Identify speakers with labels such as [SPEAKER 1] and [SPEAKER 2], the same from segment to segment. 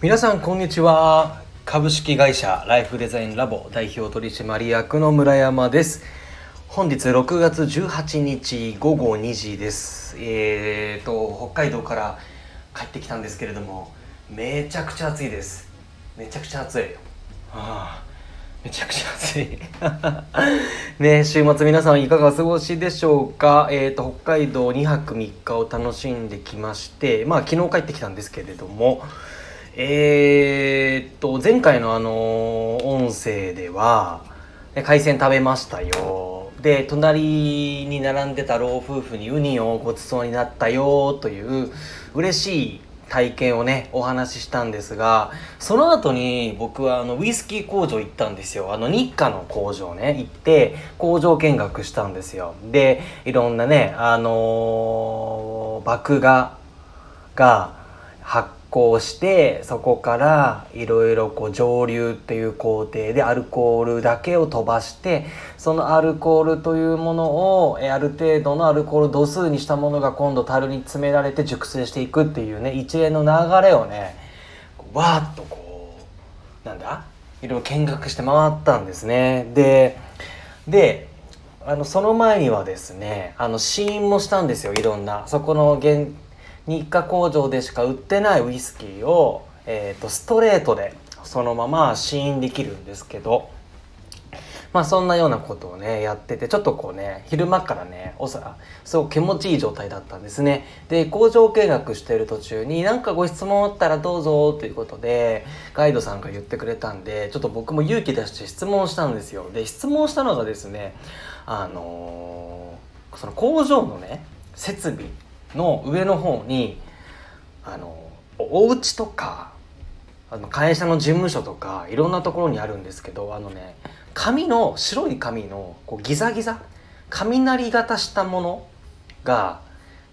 [SPEAKER 1] 皆さんこんにちは。株式会社ライフデザインラボ代表取締役の村山です。本日6月18日午後2時です。えーと北海道から帰ってきたんですけれどもめちゃくちゃ暑いです。めちゃくちゃ暑い。ああめちゃくちゃ暑い。ね週末皆さんいかがお過ごしでしょうか？えっ、ー、と北海道2泊3日を楽しんできましてまあ昨日帰ってきたんですけれどもえー、っと前回のあの音声では海鮮食べましたよ。で隣に並んでた老夫婦にウニをごちそうになったよという嬉しい体験をねお話ししたんですがその後に僕はあのウイスキー工場行ったんですよ。あの日課の工場ね行って工場見学したんですよ。でいろんなねあのー、芽が酵してそこからいろいろこう蒸留っていう工程でアルコールだけを飛ばしてそのアルコールというものをある程度のアルコール度数にしたものが今度樽に詰められて熟成していくっていうね一連の流れをねわーっとこうなんだいろいろ見学して回ったんですねでであのその前にはですねあの試飲もしたんですよいろんなそこの現日課工場でしか売ってないウイスキーを、えーと、ストレートでそのまま試飲できるんですけどまあそんなようなことをねやっててちょっとこうね昼間からねおさすごく気持ちいい状態だったんですね。で工場見学してる途中に何かご質問あったらどうぞということでガイドさんが言ってくれたんでちょっと僕も勇気出して質問したんですよ。で質問したのがですねあのー、その工場のね設備の上の方にあのお家とかあの会社の事務所とかいろんなところにあるんですけどあのね紙の白い紙のこうギザギザ雷型したものが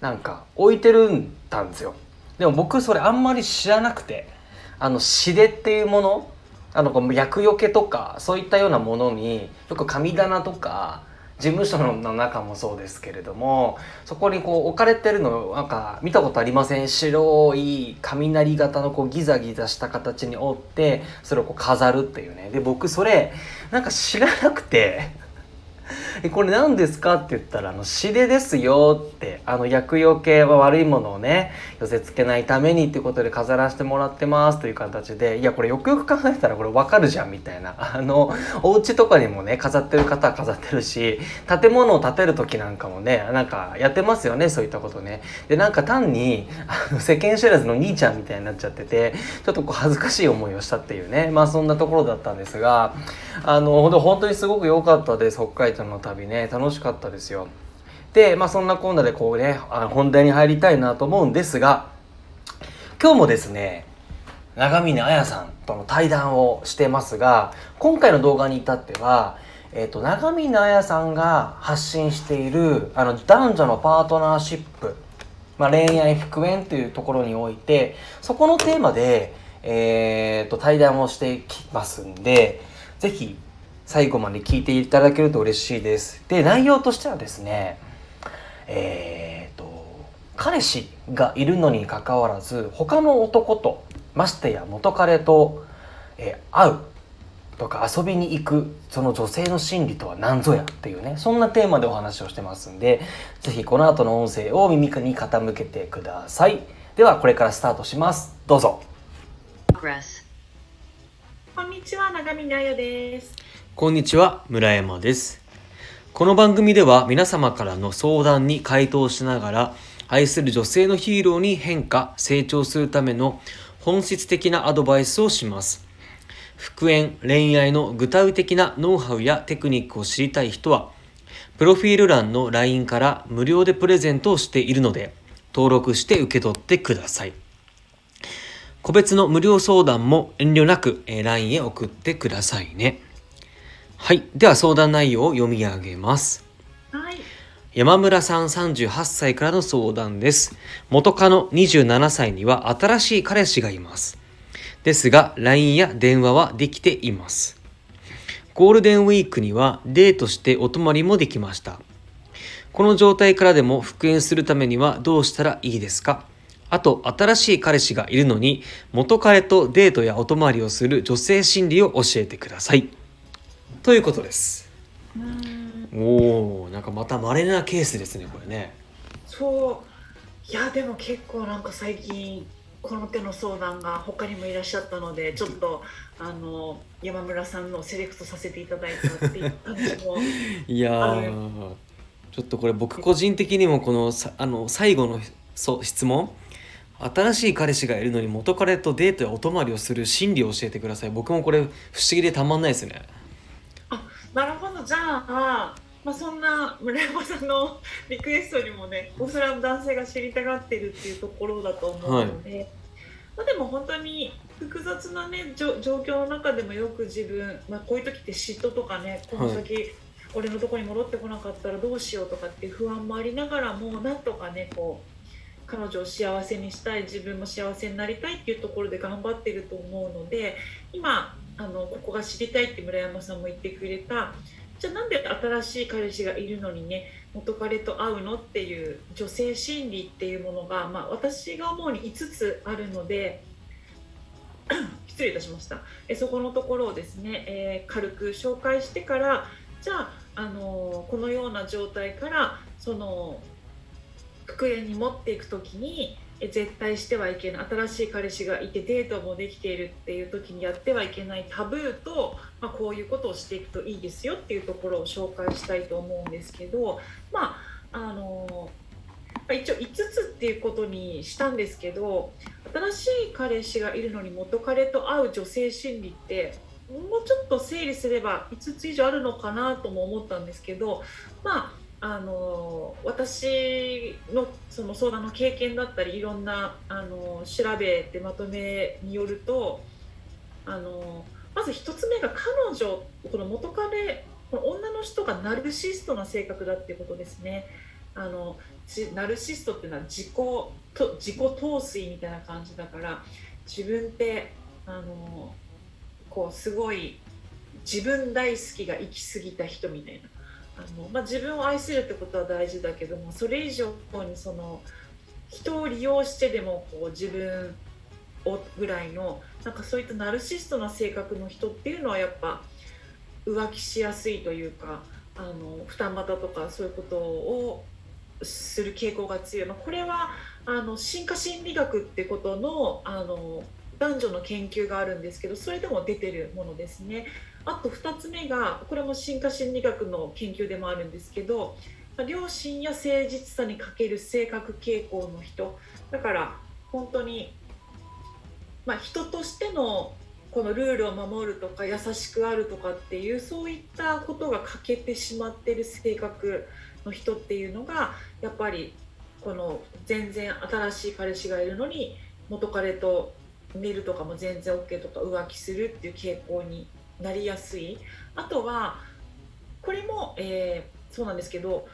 [SPEAKER 1] なんか置いてるんだんですよ。でも僕それあんまり知らなくてあのシデっていうものあの厄除けとかそういったようなものによく神棚とか事務所の中もそうですけれどもそこにこう置かれてるのなんか見たことありません白い雷型のこうギザギザした形に折ってそれをこう飾るっていうね。で僕それなんか知らなくて。え これ何ですか?」って言ったら「あの死でですよ」ってあの薬用系は悪いものをね寄せ付けないためにっていうことで飾らせてもらってますという形でいやこれよくよく考えたらこれ分かるじゃんみたいな あのお家とかにもね飾ってる方は飾ってるし建物を建てる時なんかもねなんかやってますよねそういったことね。でなんか単に あの世間知らずの兄ちゃんみたいになっちゃっててちょっとこう恥ずかしい思いをしたっていうねまあそんなところだったんですがあの本当にすごく良かったです北海道の旅ね楽しかったですよ。でまあそんなこんなでこうねあの本題に入りたいなと思うんですが今日もですね長峰彩さんとの対談をしてますが今回の動画に至ってはえーと、長峰彩さんが発信しているあの男女のパートナーシップ、まあ、恋愛復縁というところにおいてそこのテーマで、えーと対談をしていきますんで是非最後まで聞いていただけると嬉しいです。で、内容としてはですね、えー、と、彼氏がいるのにかかわらず、他の男と、ましてや元彼と、えー、会うとか遊びに行く、その女性の心理とは何ぞやっていうね、そんなテーマでお話をしてますんで、是非この後の音声を耳に傾けてください。では、これからスタートします。どうぞ。
[SPEAKER 2] こんにちは、長見奈代です。
[SPEAKER 1] こんにちは、村山です。この番組では皆様からの相談に回答しながら、愛する女性のヒーローに変化、成長するための本質的なアドバイスをします。復縁、恋愛の具体的なノウハウやテクニックを知りたい人は、プロフィール欄の LINE から無料でプレゼントをしているので、登録して受け取ってください。個別の無料相談も遠慮なく LINE へ送ってくださいね。はい。では相談内容を読み上げます。はい。山村さん38歳からの相談です。元カノ27歳には新しい彼氏がいます。ですが、LINE や電話はできています。ゴールデンウィークにはデートしてお泊まりもできました。この状態からでも復縁するためにはどうしたらいいですか？あと、新しい彼氏がいるのに、元彼とデートやお泊まりをする女性心理を教えてください。ということです。
[SPEAKER 2] うん。
[SPEAKER 1] おお、なんかまた稀なケースですね、これね。
[SPEAKER 2] そう。いやでも結構なんか最近この手の相談が他にもいらっしゃったのでちょっとあの山村さんのセレクトさせていただいたっていう感じも
[SPEAKER 1] いやちょっとこれ僕個人的にもこのさあの最後のそう質問。新しい彼氏がいるのに元彼とデートやお泊まりをする心理を教えてください。僕もこれ不思議でたまんないですね
[SPEAKER 2] なるほど。じゃあ、まあ、そんな村山さんの リクエストにもねおそらく男性が知りたがってるっていうところだと思うので、まあ、でも本当に複雑なね状況の中でもよく自分、まあ、こういう時って嫉妬とかねこの先、俺のとこに戻ってこなかったらどうしようとかっていう不安もありながらもなんとかねこう彼女を幸せにしたい自分も幸せになりたいっていうところで頑張ってると思うので今あのここが知りたいって村山さんも言ってくれた。じゃあなんで新しい彼氏がいるのにね元彼と会うのっていう女性心理っていうものが、まあ、私が思うに5つあるので 失礼いたしました。えそこのところをですね、えー軽く紹介してからじゃあ、あのーこのような状態からその復縁に持っていく時に絶対してはいけない新しい彼氏がいてデートもできているっていう時にやってはいけないタブーと、まあ、こういうことをしていくといいですよっていうところを紹介したいと思うんですけどまああの一応5つっていうことにしたんですけど新しい彼氏がいるのに元彼と会う女性心理ってもうちょっと整理すれば5つ以上あるのかなとも思ったんですけどまああの私のその相談の経験だったりいろんなあの調べてまとめによるとあのまず1つ目が彼女この元彼この女の人がナルシストな性格だっていうことですね。あのナルシストっていうのは自己と自己陶酔みたいな感じだから自分ってあのこうすごい自分大好きが行き過ぎた人みたいなあの、まあ、自分を愛するってことは大事だけどもそれ以上にその人を利用してでもこう自分をぐらいのなんかそういったナルシストな性格の人っていうのはやっぱ浮気しやすいというかあの二股とかそういうことをする傾向が強い、まあ、これはあの進化心理学ってことのあの男女の研究があるんですけどそれでも出てるものですね。あと2つ目がこれも進化心理学の研究でもあるんですけどまあ良心や誠実さに欠ける性格傾向の人。だから本当に、まあ、人としてのこのルールを守るとか優しくあるとかっていうそういったことが欠けてしまってる性格の人っていうのがやっぱりこの全然新しい彼氏がいるのに元彼と寝るとかも全然 OK とか浮気するっていう傾向になりやすいあとはこれも、えーそうなんですけど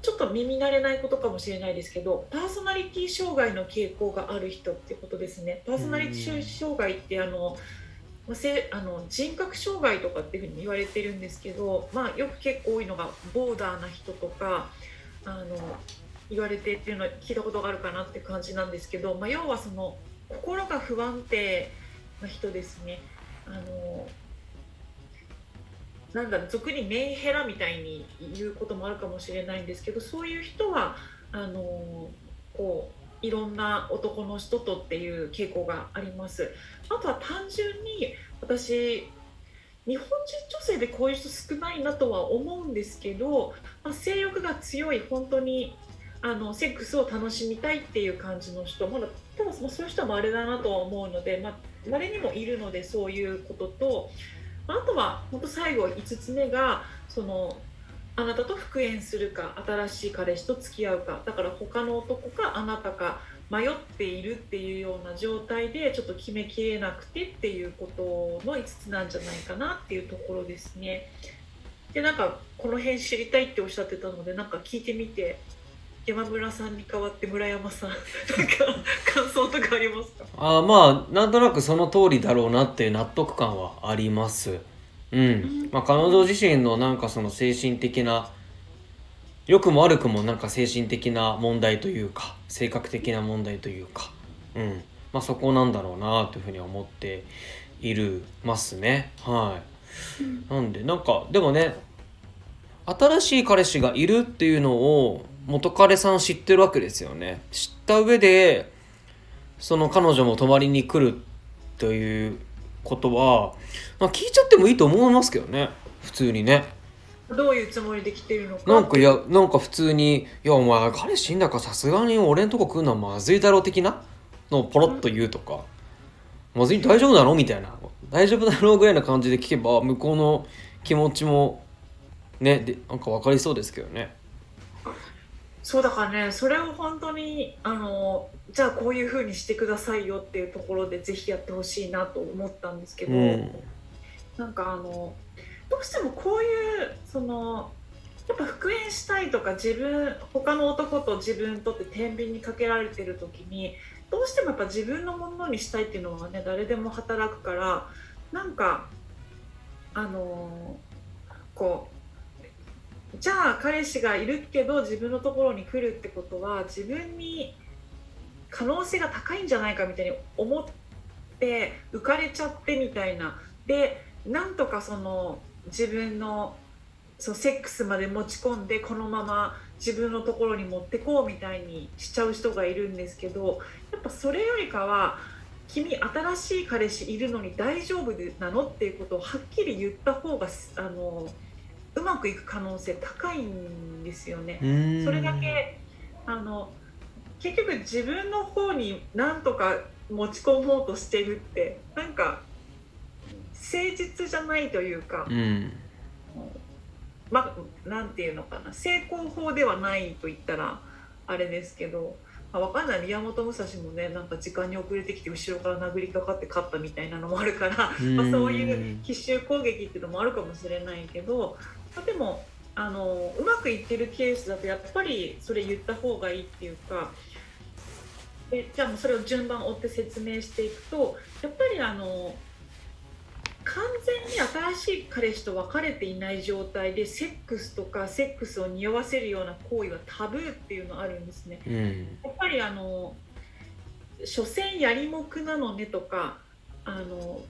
[SPEAKER 2] ちょっと耳慣れないことかもしれないですけどパーソナリティ障害の傾向がある人ってことですねパーソナリティ障害ってあのまあせあの人格障害とかっていうふうに言われてるんですけど、まあ、よく結構多いのがボーダーな人とかあの言われてっていうのは聞いたことがあるかなって感じなんですけど、まあ、要はその心が不安定な人ですね。あのなんだ俗にメンヘラみたいに言うこともあるかもしれないんですけどそういう人はあのこういろんな男の人とっていう傾向があります。あとは単純に私日本人女性でこういう人少ないなとは思うんですけど、まあ、性欲が強い本当にあのセックスを楽しみたいっていう感じの人まだただそういう人もあれだなとは思うのでまあ稀にもいるのでそういうこととあとは本当最後5つ目がそのあなたと復縁するか新しい彼氏と付き合うかだから他の男かあなたか迷っているっていうような状態でちょっと決めきれなくてっていうことの5つなんじゃないかなっていうところですね。でなんかこの辺知りたいっておっしゃってたのでなんか聞いてみて山村さんに代わって村山さんなんか感想とかありますか？
[SPEAKER 1] あーまあなんとなくその通りだろうなっていう納得感はあります。うん。まあ彼女自身のなんかその精神的な良くも悪くもなんか精神的な問題というか性格的な問題というか、うん。まあ、そこなんだろうなというふうに思っているますね。はい。なんでなんかでもね新しい彼氏がいるっていうのを元彼さん知ってるわけですよね知った上でその彼女も泊まりに来るということは、まあ、聞いちゃってもいいと思いますけどね普通にね
[SPEAKER 2] どういうつもりで来てるのか
[SPEAKER 1] なんかいやなんか普通に「いやお前彼氏いんだからさすがに俺んとこ来るのはまずいだろ」的な？のをポロッと言うとか「まずい大丈夫なの?」みたいな「大丈夫だろう?」ぐらいな感じで聞けば向こうの気持ちもねでなんか分かりそうですけどね。
[SPEAKER 2] そうだからねそれを本当にあのじゃあこういうふうにしてくださいよっていうところでぜひやってほしいなと思ったんですけど、うん、なんかあのどうしてもこういうそのやっぱ復縁したいとか自分他の男と自分とって天秤にかけられてる時にどうしてもやっぱ自分のものにしたいっていうのはね誰でも働くからなんかあのこうじゃあ彼氏がいるけど自分のところに来るってことは自分に可能性が高いんじゃないかみたいに思って浮かれちゃってみたいなでなんとかその自分のそのセックスまで持ち込んでこのまま自分のところに持ってこうみたいにしちゃう人がいるんですけどやっぱそれよりかは君新しい彼氏いるのに大丈夫なのっていうことをはっきり言った方があの。うまくいく可能性高いんですよね。それだけあの結局自分の方に何とか持ち込もうとしてるってなんか誠実じゃないというか、うん、まあなんていうのかな成功法ではないと言ったらあれですけど。まあ、分かんない。宮本武蔵もねなんか時間に遅れてきて後ろから殴りかかって勝ったみたいなのもあるから、まあ、そういう奇襲攻撃っていうのもあるかもしれないけどでもあのうまくいってるケースだとやっぱりそれ言った方がいいっていうかでじゃあもうそれを順番追って説明していくとやっぱりあの完全に新しい彼氏と別れていない状態でセックスとかセックスを匂わせるような行為はタブーっていうのあるんですね。うん、やっぱりあの所詮やりもくなのねとかあの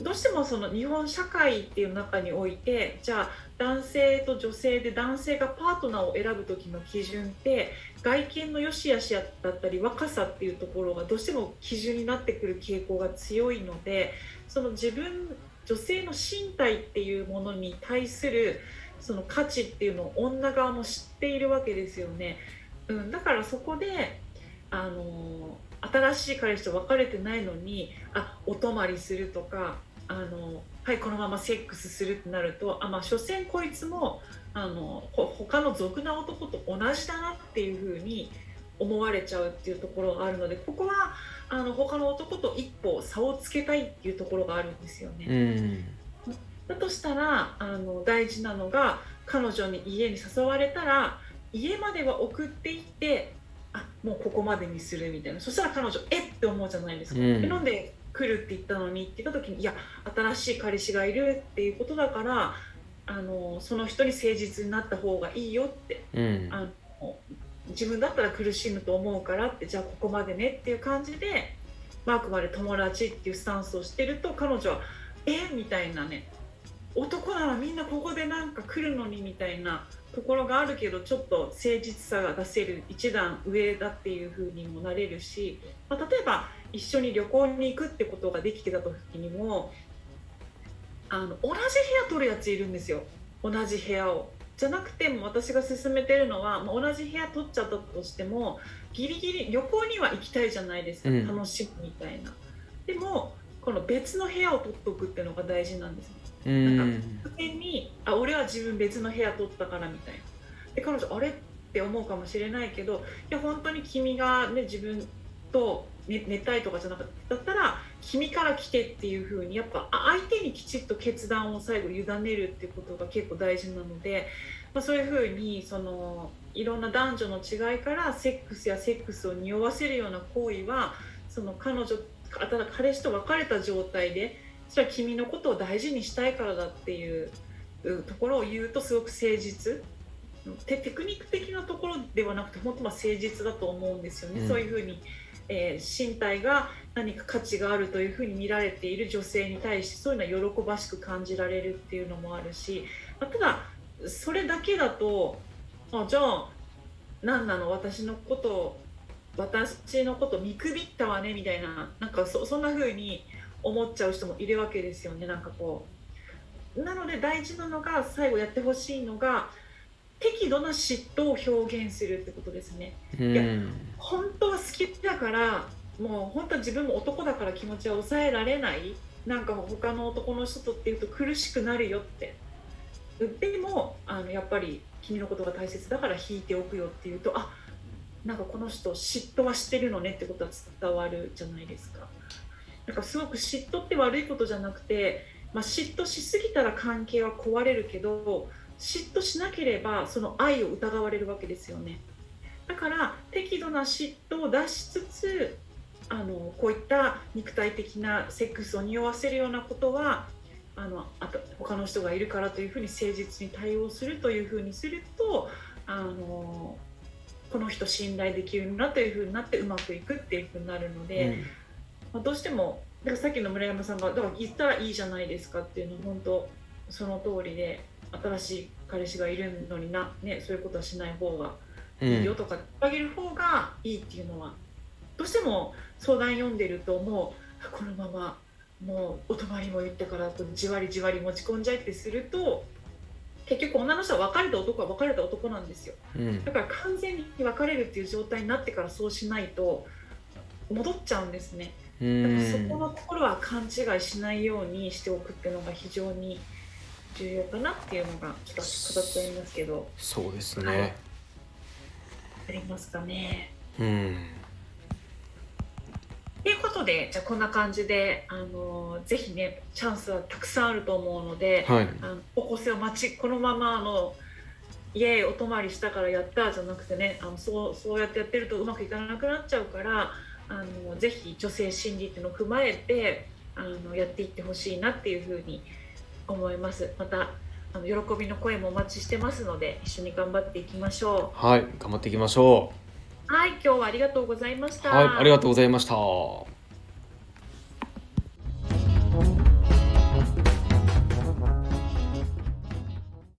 [SPEAKER 2] どうしてもその日本社会っていう中においてじゃあ男性と女性で男性がパートナーを選ぶ時の基準って外見の良し悪しだったり若さっていうところがどうしても基準になってくる傾向が強いのでその自分女性の身体っていうものに対するその価値っていうのを女側も知っているわけですよね。うん、だからそこであの新しい彼氏と別れてないのにあお泊まりするとかあのはいこのままセックスするってなるとあまあ所詮こいつもあの他の俗な男と同じだなっていうふうに思われちゃうっていうところがあるのでここはあの他の男と一歩差をつけたいっていうところがあるんですよね。うん、だとしたらあの大事なのが彼女に家に誘われたら家までは送っていってあもうここまでにするみたいなそしたら彼女えって思うじゃないですか。うん、なんで来るって言ったのにって言った時にいや新しい彼氏がいるっていうことだからあのその人に誠実になった方がいいよって、うん、あの自分だったら苦しむと思うからってじゃあここまでねっていう感じで、まあ、くまで友達っていうスタンスをしてると彼女は「えみたいなね男ならみんなここでなんか来るのにみたいなところがあるけどちょっと誠実さが出せる一段上だっていう風にもなれるし、まあ、例えば一緒に旅行に行くってことができてた時にもあの同じ部屋取るやついるんですよ同じ部屋を。じゃなくても私が勧めてるのは、まあ、同じ部屋取っちゃったとしてもギリギリ旅行には行きたいじゃないですか、うん、楽しむみたいな。でもこの別の部屋を取っとくっていうのが大事なんですなんか普通にあ俺は自分別の部屋取ったからみたいな。で彼女あれって思うかもしれないけどいや本当に君が、ね、自分と寝寝たいとかじゃなかった。だったら君から来てっていう風にやっぱ相手にきちっと決断を最後委ねるっていうことが結構大事なので、まあ、そういう風にそのいろんな男女の違いからセックスやセックスを匂わせるような行為はその彼女彼氏と別れた状態でそれは君のことを大事にしたいからだっていうところを言うとすごく誠実。テテクニック的なところではなくて本当まあ誠実だと思うんですよね、うん、そういうふうに、えー、身体が何か価値があるというふうに見られている女性に対してそういうのは喜ばしく感じられるっていうのもあるし、まあ、ただそれだけだとあじゃあ何なの私のこと私のこと見くびったわねみたいななんかそそんな風に思っちゃう人もいるわけですよねなんかこう。なので大事なのが最後やってほしいのが適度な嫉妬を表現するってことですね。いや本当は好きだからもう本当は自分も男だから気持ちは抑えられないなんか他の男の人とっていうと苦しくなるよってでもあのやっぱり君のことが大切だから引いておくよっていうとあなんかこの人嫉妬はしてるのねってことは伝わるじゃないですか。なんかすごく嫉妬って悪いことじゃなくて、まあ、嫉妬しすぎたら関係は壊れるけど嫉妬しなければその愛を疑われるわけですよね。だから適度な嫉妬を出しつつあのこういった肉体的なセックスを匂わせるようなことはあのあと他の人がいるからというふうに誠実に対応するというふうにするとあのこの人信頼できるなというふうになってうまくいくっていうふうになるので、うん、まあ、どうしてもだからさっきの村山さんがだから言ったらいいじゃないですかっていうのは本当その通りで新しい彼氏がいるのにな、ね、そういうことはしない方がいいよとか言ってあげる方がいいっていうのは、どうしても相談読んでるともうこのままもうお泊まりも言ってからじわりじわり持ち込んじゃいってすると結局女の人は別れた男は別れた男なんですよ、うん、だから完全に別れるっていう状態になってからそうしないと戻っちゃうんですね。だからそこのところは勘違いしないようにしておくっていうのが非常に重要かなっていうのがちょっと語ってありますけど。
[SPEAKER 1] そうですね、はい、
[SPEAKER 2] ありますかね。
[SPEAKER 1] うん。
[SPEAKER 2] ということでじゃあこんな感じであのぜひねチャンスはたくさんあると思うので、はい、あの高校生を待ちこのままあのイエーイお泊まりしたからやったじゃなくてねあのそうそうやってやってるとうまくいかなくなっちゃうからあのぜひ女性心理っていうのを踏まえてあのやっていってほしいなっていうふうに思います。またあの喜びの声もお待ちしてますので一緒に頑張っていきましょ
[SPEAKER 1] う。はい頑張っていきましょ
[SPEAKER 2] う。はい今日はありがとうございました。
[SPEAKER 1] はいありがとうございました